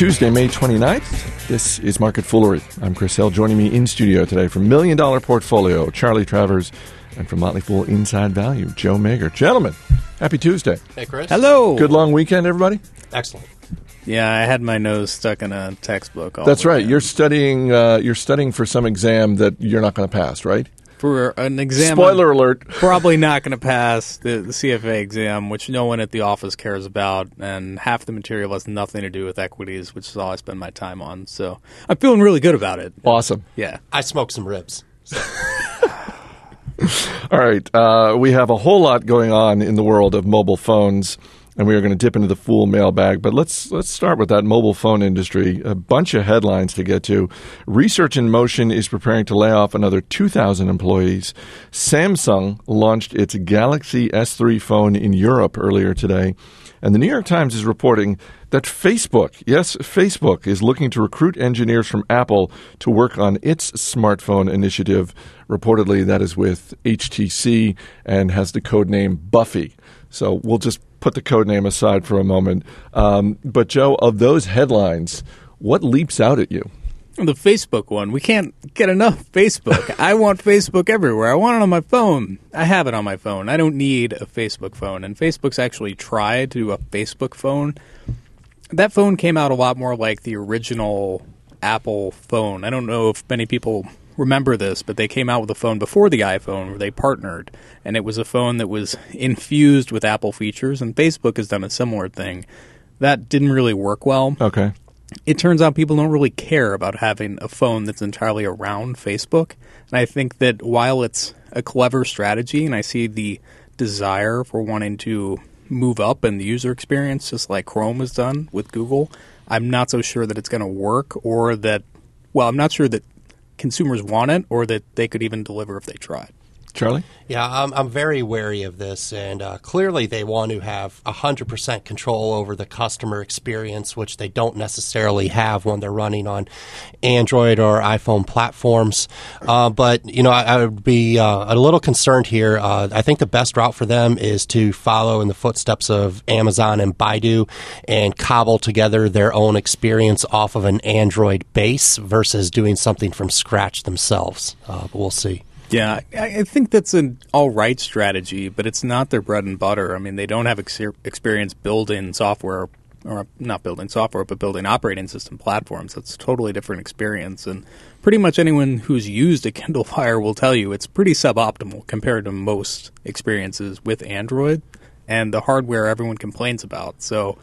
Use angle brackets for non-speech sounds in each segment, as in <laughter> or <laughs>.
Tuesday, May 29th. This is Market Foolery. I'm Chris Hill. Joining me in studio today from Million Dollar Portfolio, Charlie Travers, and from Motley Fool Inside Value, Joe Magyer. Gentlemen, happy Tuesday. Hey, Chris. Hello. Good long weekend, everybody? Excellent. Yeah, I had my nose stuck in a textbook. All That's right. You're studying. Uh, you're studying for some exam that you're not going to pass, right? For an exam. Spoiler alert. <laughs> Probably not going to pass the, the CFA exam, which no one at the office cares about, and half the material has nothing to do with equities, which is all I spend my time on. So I'm feeling really good about it. Awesome. Yeah. I smoked some ribs. <laughs> All right. Uh, we have a whole lot going on in the world of mobile phones, and we are going to dip into the fool mailbag. But let's let's start with that mobile phone industry. A bunch of headlines to get to. Research in Motion is preparing to lay off another 2,000 employees. Samsung launched its Galaxy S3 phone in Europe earlier today. And the New York Times is reporting that Facebook, yes, Facebook, is looking to recruit engineers from Apple to work on its smartphone initiative. Reportedly, that is with HTC and has the code name Buffy. So we'll just put the code name aside for a moment. Um, but, Joe, of those headlines, what leaps out at you? The Facebook one. We can't get enough Facebook. <laughs> I want Facebook everywhere. I want it on my phone. I have it on my phone. I don't need a Facebook phone. And Facebook's actually tried to do a Facebook phone. That phone came out a lot more like the original Apple phone. I don't know if many people remember this, but they came out with a phone before the iPhone where they partnered. And it was a phone that was infused with Apple features. And Facebook has done a similar thing. That didn't really work well Okay. it turns out people don't really care about having a phone that's entirely around Facebook. And I think that while it's a clever strategy, and I see the desire for wanting to move up in the user experience, just like Chrome has done with Google, I'm not so sure that it's going to work or that, well, I'm not sure that consumers want it or that they could even deliver if they tried. Charlie? Yeah, I'm, I'm very wary of this, and uh, clearly they want to have 100% control over the customer experience, which they don't necessarily have when they're running on Android or iPhone platforms. Uh, but, you know, I, I would be uh, a little concerned here. Uh, I think the best route for them is to follow in the footsteps of Amazon and Baidu and cobble together their own experience off of an Android base versus doing something from scratch themselves. Uh, but we'll see. Yeah, I think that's an all right strategy, but it's not their bread and butter. I mean, they don't have ex- experience building software, or not building software, but building operating system platforms. That's a totally different experience. And pretty much anyone who's used a <laughs> Kindle Fire will tell you it's pretty suboptimal compared to most experiences with Android and the hardware everyone complains about. So,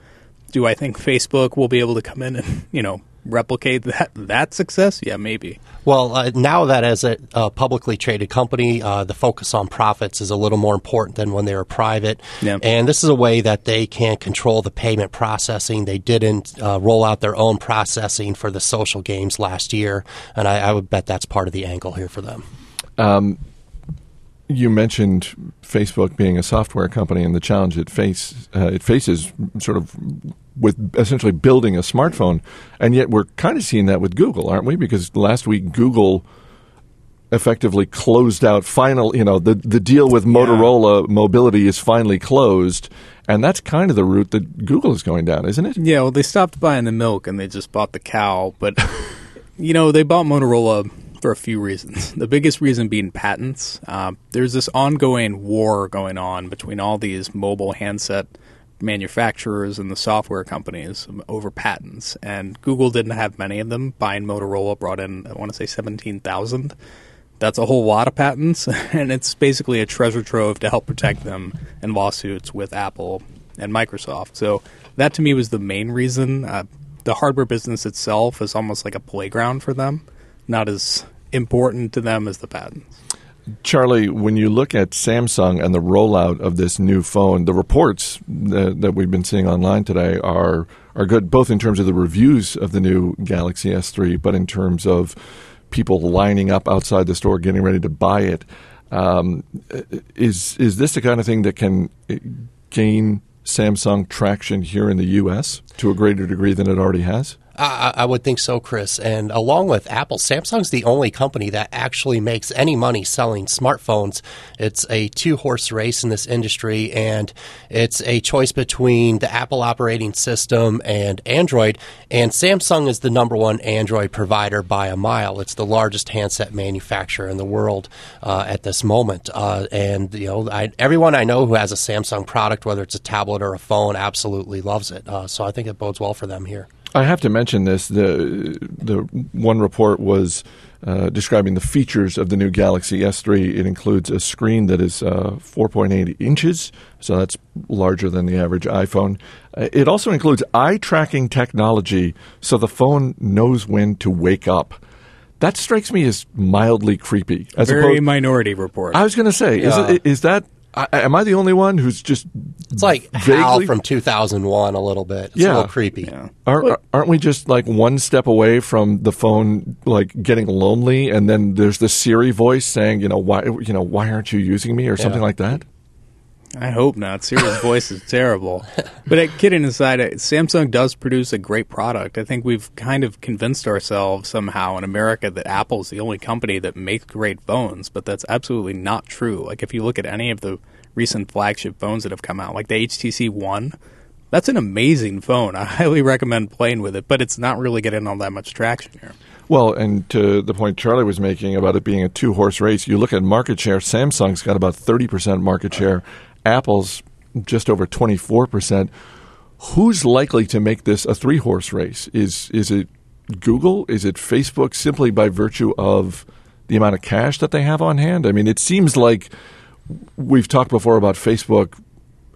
do I think Facebook will be able to come in and, <laughs> you know, replicate that that success? Yeah, maybe. Well, uh, now that as a uh, publicly traded company, uh, the focus on profits is a little more important than when they were private. Yeah. And this is a way that they can control the payment processing. They didn't uh, roll out their own processing for the social games last year, and I, I would bet that's part of the angle here for them. You mentioned Facebook being a software company and the challenge it face uh, it faces, sort of with essentially building a smartphone, and yet we're kind of seeing that with Google, aren't we? Because last week Google effectively closed out final. You know, the the deal with Motorola Mobility is finally closed, and that's kind of the route that Google is going down, isn't it? Yeah, well, they stopped buying the milk and they just bought the cow. But, <laughs> you know, they bought Motorola for a few reasons. The biggest reason being patents. Uh, there's this ongoing war going on between all these mobile handset manufacturers and the software companies over patents. And Google didn't have many of them. Buying Motorola brought in, I want to say, 17,000. That's a whole lot of patents, <laughs> and it's basically a treasure trove to help protect them in lawsuits with Apple and Microsoft. So that to me was the main reason. Uh, the hardware business itself is almost like a playground for them, not as important to them as the patents. Charlie, when you look at Samsung and the rollout of this new phone, the reports that, that we've been seeing online today are are good, both in terms of the reviews of the new Galaxy S3, but in terms of people lining up outside the store getting ready to buy it. Um, is is this the kind of thing that can gain Samsung traction here in the U.S. to a greater degree than it already has? I, I would think so, Chris. And along with Apple, Samsung's the only company that actually makes any money selling smartphones. It's a two horse race in this industry, and it's a choice between the Apple operating system and Android. And Samsung is the number one Android provider by a mile. It's the largest handset manufacturer in the world uh, at this moment. Uh, and you know, I, everyone I know who has a Samsung product, whether it's a tablet or a phone, absolutely loves it. Uh, so I think it bodes well for them here. I have to mention this. The the one report was uh, describing the features of the new Galaxy S3. It includes a screen that is uh, 4.8 inches, so that's larger than the average iPhone. Uh, it also includes eye tracking technology, so the phone knows when to wake up. That strikes me as mildly creepy. As Very opposed, minority report. I was going to say, is, Yeah. it, is that? I, am I the only one who's just It's like Hal vaguely- from 2001 a little bit. It's Yeah. a little creepy. yeah. Aren't, aren't we just like one step away from the phone like getting lonely, and then there's the Siri voice saying, you know, why, you know, why aren't you using me, or something Yeah. like that? I hope not. Siri's <laughs> voice is terrible. But uh, kidding aside, uh, Samsung does produce a great product. I think we've kind of convinced ourselves somehow in America that Apple's the only company that makes great phones, but that's absolutely not true. Like if you look at any of the recent flagship phones that have come out, like the HTC One, that's an amazing phone. I <laughs> highly recommend playing with it, but it's not really getting all that much traction here. Well, and to the point Charlie was making about it being a two horse race, you look at market share. Samsung's got about thirty percent market share. Apple's just over twenty four percent. Who's likely to make this a three horse race? Is is it Google? Is it Facebook? Simply by virtue of the amount of cash that they have on hand. I mean, it seems like we've talked before about Facebook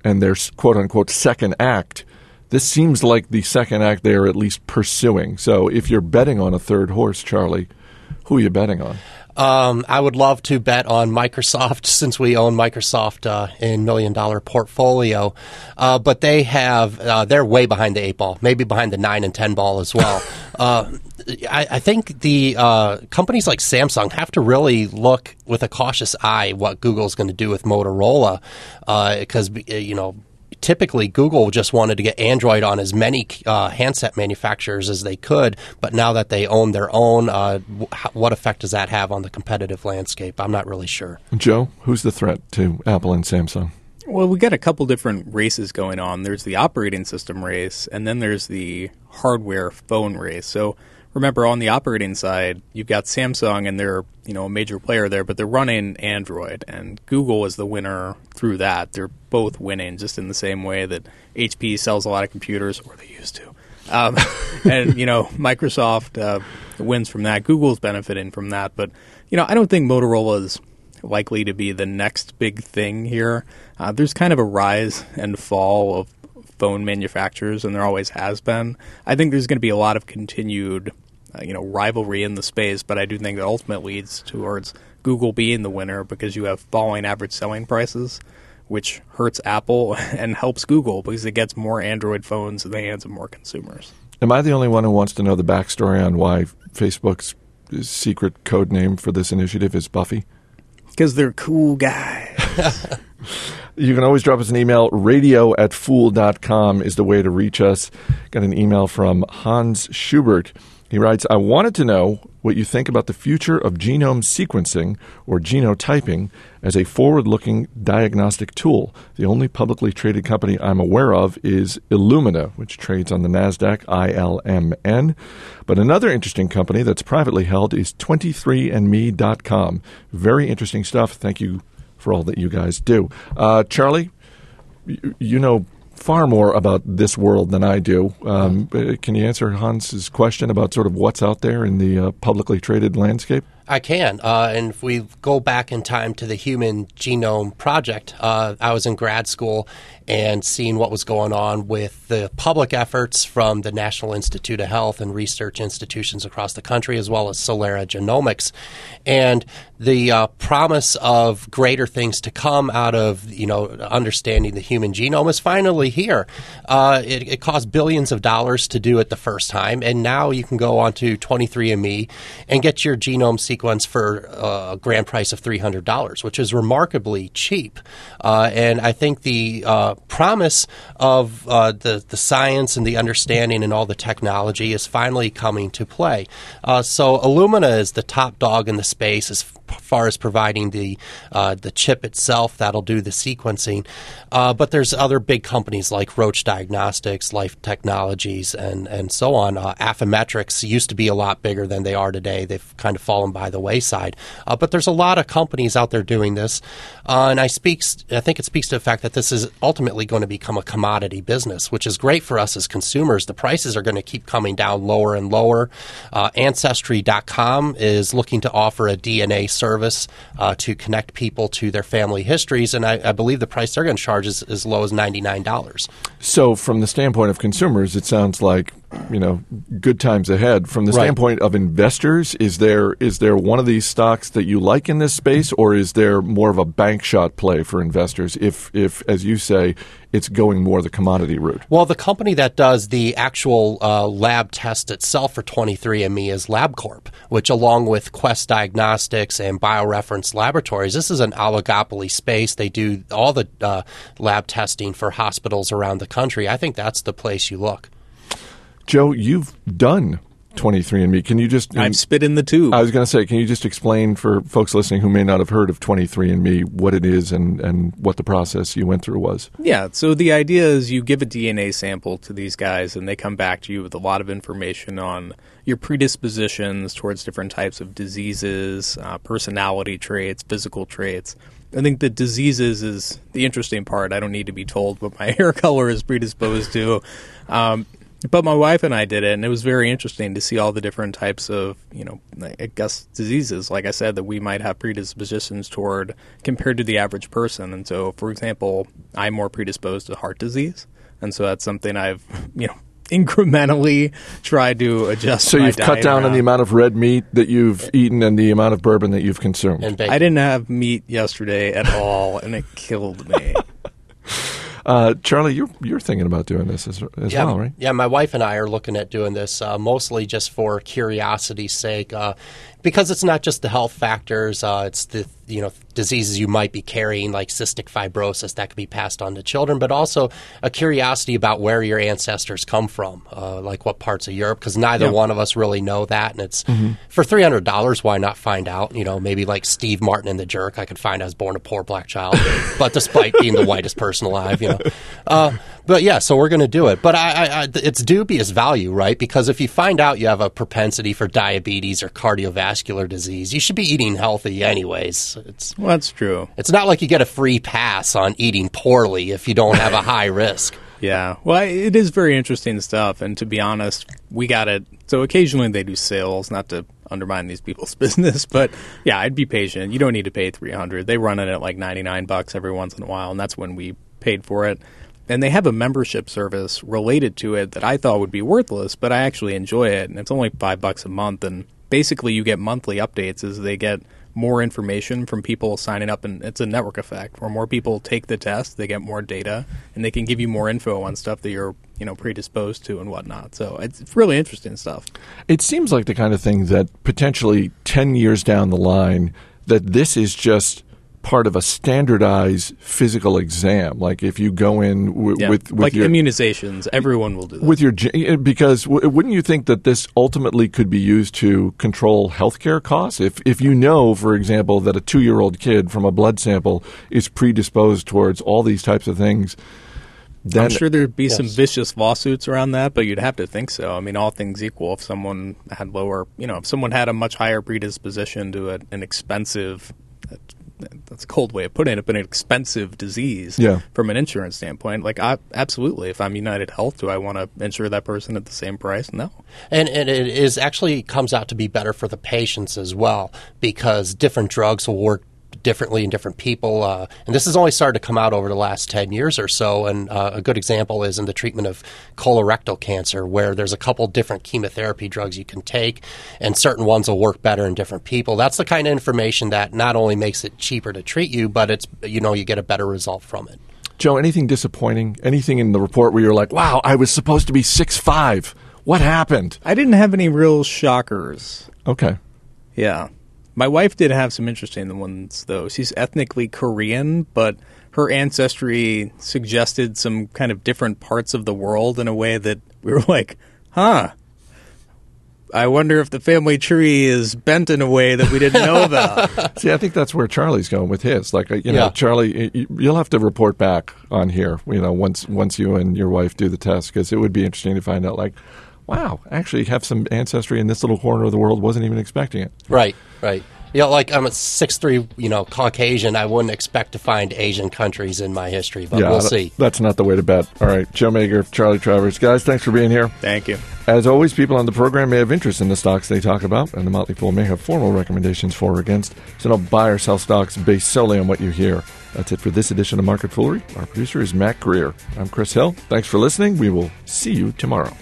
and their quote unquote second act. This seems like the second act they're at least pursuing. So if you're betting on a third horse, Charlie, who are you betting on? Um, I would love to bet on Microsoft <laughs> since we own Microsoft uh, in million dollar portfolio, uh, but they have uh, they're way behind the eight ball, maybe behind the nine and ten ball as well. <laughs> uh, I, I think the uh, companies like Samsung have to really look with a cautious eye what Google's going to do with Motorola, because you know typically Google just wanted to get Android on as many uh, handset manufacturers as they could, but now that they own their own, uh, w- h- what effect does that have on the competitive landscape? I'm not really sure. Joe, who's the threat to Apple and Samsung? Well, we got a couple different races going on. There's the operating system race, and then there's the hardware phone race. So remember, on the operating side, you've got Samsung, and they're you know a major player there, but they're running Android, and Google is the winner through that. They're both winning, just in the same way that HP sells a lot of computers, or they used to. Um, <laughs> and you know, Microsoft uh, wins from that. Google's benefiting from that, but you know, I don't think Motorola's likely to be the next big thing here. Uh, there's kind of a rise and fall of phone manufacturers, and there always has been. I think there's going to be a lot of continued, uh, you know, rivalry in the space, but I do think that ultimately leads towards Google being the winner because you have falling average selling prices, which hurts Apple <laughs> and helps Google because it gets more Android phones in the hands of more consumers. Am I the only one who wants to know the backstory on why Facebook's secret code name for this initiative is Buffy? Because they're cool guys. <laughs> You can always drop us an email. Radio at fool.com is the way to reach us. Got an email from Hans Schubert. He writes, I wanted to know what you think about the future of genome sequencing or genotyping as a forward looking diagnostic tool. The only publicly traded company I'm aware of is Illumina, which trades on the NASDAQ ILMN. But another interesting company that's privately held is 23andme.com. Very interesting stuff. Thank you for all that you guys do. Uh, Charlie, you, you know far more about this world than I do. Um, uh, can you answer Hans's question about sort of what's out there in the uh, publicly traded landscape? I can. Uh, and if we go back in time to the Human Genome Project, uh, I was in grad school and seeing what was going on with the public efforts from the National Institute of Health and research institutions across the country, as well as Celera Genomics, and the uh, promise of greater things to come out of you know understanding the human genome is finally here. Uh, it, it cost billions of dollars to do it the first time, and now you can go onto 23andMe and get your genome sequence for uh, a grand price of three hundred dollars, which is remarkably cheap. Uh, and I think the promise of uh, the the science and the understanding and all the technology is finally coming to play. Uh, so Illumina is the top dog in the space as far as providing the uh, the chip itself that'll do the sequencing. Uh, but there's other big companies like Roche Diagnostics, Life Technologies, and and so on. Uh, Affymetrix used to be a lot bigger than they are today. They've kind of fallen by the wayside. Uh, but there's a lot of companies out there doing this, uh, and I speaks I think it speaks to the fact that this is ultimately going to become a commodity business, which is great for us as consumers. The prices are going to keep coming down lower and lower. Uh, Ancestry.com is looking to offer a DNA service uh, to connect people to their family histories, and I, I believe the price they're going to charge is as low as ninety nine dollars. So, from the standpoint of consumers, it sounds like you know good times ahead. From the Right. standpoint of investors, is there is there one of these stocks that you like in this space, or is there more of a bank shot play for investors? If if as you say, it's going more the commodity route. Well, the company that does the actual uh, lab test itself for 23andMe is LabCorp, which, along with Quest Diagnostics and BioReference Laboratories, this is an oligopoly space. They do all the uh, lab testing for hospitals around the country. I think that's the place you look. Joe, you've done 23andMe. Can you just I've spit in the tube. I was going to say, can you just explain for folks listening who may not have heard of 23andMe what it is and, and what the process you went through was? Yeah, so the idea is you give a DNA sample to these guys, and they come back to you with a lot of information on your predispositions towards different types of diseases, uh, personality traits, physical traits. I think the diseases is the interesting part. I don't need to be told what my <laughs> hair color is predisposed to. Um, but my wife and I did it, and it was very interesting to see all the different types of, you know, I guess diseases, like I said, that we might have predispositions toward compared to the average person. And so, for example, I'm more predisposed to heart disease, and so that's something I've, <laughs> you know, incrementally tried to adjust. So my you've cut diet down on the amount of red meat that you've eaten and the amount of bourbon that you've consumed. And. I didn't have meat yesterday at all, and it killed me. <laughs> Uh, Charlie, you're you're thinking about doing this as, as yeah, well, right? Yeah, my wife and I are looking at doing this uh, mostly just for curiosity's sake, uh, because it's not just the health factors; uh, it's the you know diseases you might be carrying, like cystic fibrosis, that could be passed on to children, but also a curiosity about where your ancestors come from, uh, like what parts of Europe, because neither Yeah. one of us really know that, and it's for three hundred dollars. Why not find out? You know, maybe like Steve Martin in The Jerk, I could find I was born a poor black child, <laughs> but despite being the whitest person alive, you know. Uh, but yeah, so we're going to do it. But I, I, I, it's dubious value, right? Because if you find out you have a propensity for diabetes or cardiovascular disease, you should be eating healthy anyways. It's Well, that's true. it's not like you get a free pass on eating poorly if you don't have a high <laughs> risk. Yeah. Well, it is very interesting stuff. And to be honest, we got it. So occasionally they do sales, not to undermine these people's <laughs> business, but yeah, I'd be patient. You don't need to pay 300. They run it at like 99 bucks every once in a while, and that's when we paid for it. And they have a membership service related to it that I thought would be worthless, but I actually enjoy it. And it's only five bucks a month. And basically, you get monthly updates as they get more information from people signing up. And it's a network effect where more people take the test, they get more data, and they can give you more info on stuff that you're, you know, predisposed to and whatnot. So it's really interesting stuff. It seems like the kind of thing that potentially 10 years down the line that this is just part of a standardized physical exam like if you go in w- Yeah. with with like your immunizations, everyone will do that. with your eh, because w- wouldn't you think that this ultimately could be used to control healthcare costs if if you know for example that a 2-year-old kid from a blood sample is predisposed towards all these types of things then I'm sure there'd be some vicious lawsuits around that, but you'd have to think so. I mean, all things equal, if someone had lower, you know, if someone had a much higher predisposition to a, an expensive, that's a cold way of putting it, but an expensive disease Yeah. from an insurance standpoint, like, I, absolutely. If I'm United Health, do I want to insure that person at the same price? No. And, and it is actually comes out to be better for the patients as well because different drugs will work differently in different people. Uh, and this has only started to come out over the last 10 years or so. And uh, a good example is in the treatment of colorectal cancer, where there's a couple different chemotherapy drugs you can take, and certain ones will work better in different people. That's the kind of information that not only makes it cheaper to treat you, but it's, you know, you get a better result from it. Joe, anything disappointing? Anything in the report where you're like, "Wow, I was supposed to be six five. What happened?" I didn't have any real shockers. Okay. Yeah. My wife did have some interesting ones, though. She's ethnically Korean, but her ancestry suggested some kind of different parts of the world in a way that we were like, huh. I wonder if the family tree is bent in a way that we didn't know about. <laughs> See, I think that's where Charlie's going with his. Like, uh, you know, Yeah. Charlie, you'll have to report back on here. You know, once once you and your wife do the test, because it would be interesting to find out. Like, wow, actually have some ancestry in this little corner of the world. Wasn't even expecting it. Right, right. You know, like I'm a six three, you know, Caucasian. I wouldn't expect to find Asian countries in my history, but yeah, we'll that- see. That's not the way to bet. All right, Joe Magyer, Charlie Travers, guys, thanks for being here. Thank you. As always, people on the program may have interest in the stocks they talk about, and the Motley Fool may have formal recommendations for or against. So don't buy or sell stocks based solely on what you hear. That's it for this edition of Market Foolery. Our producer is Mac Greer. I'm Chris Hill. Thanks for listening. We will see you tomorrow.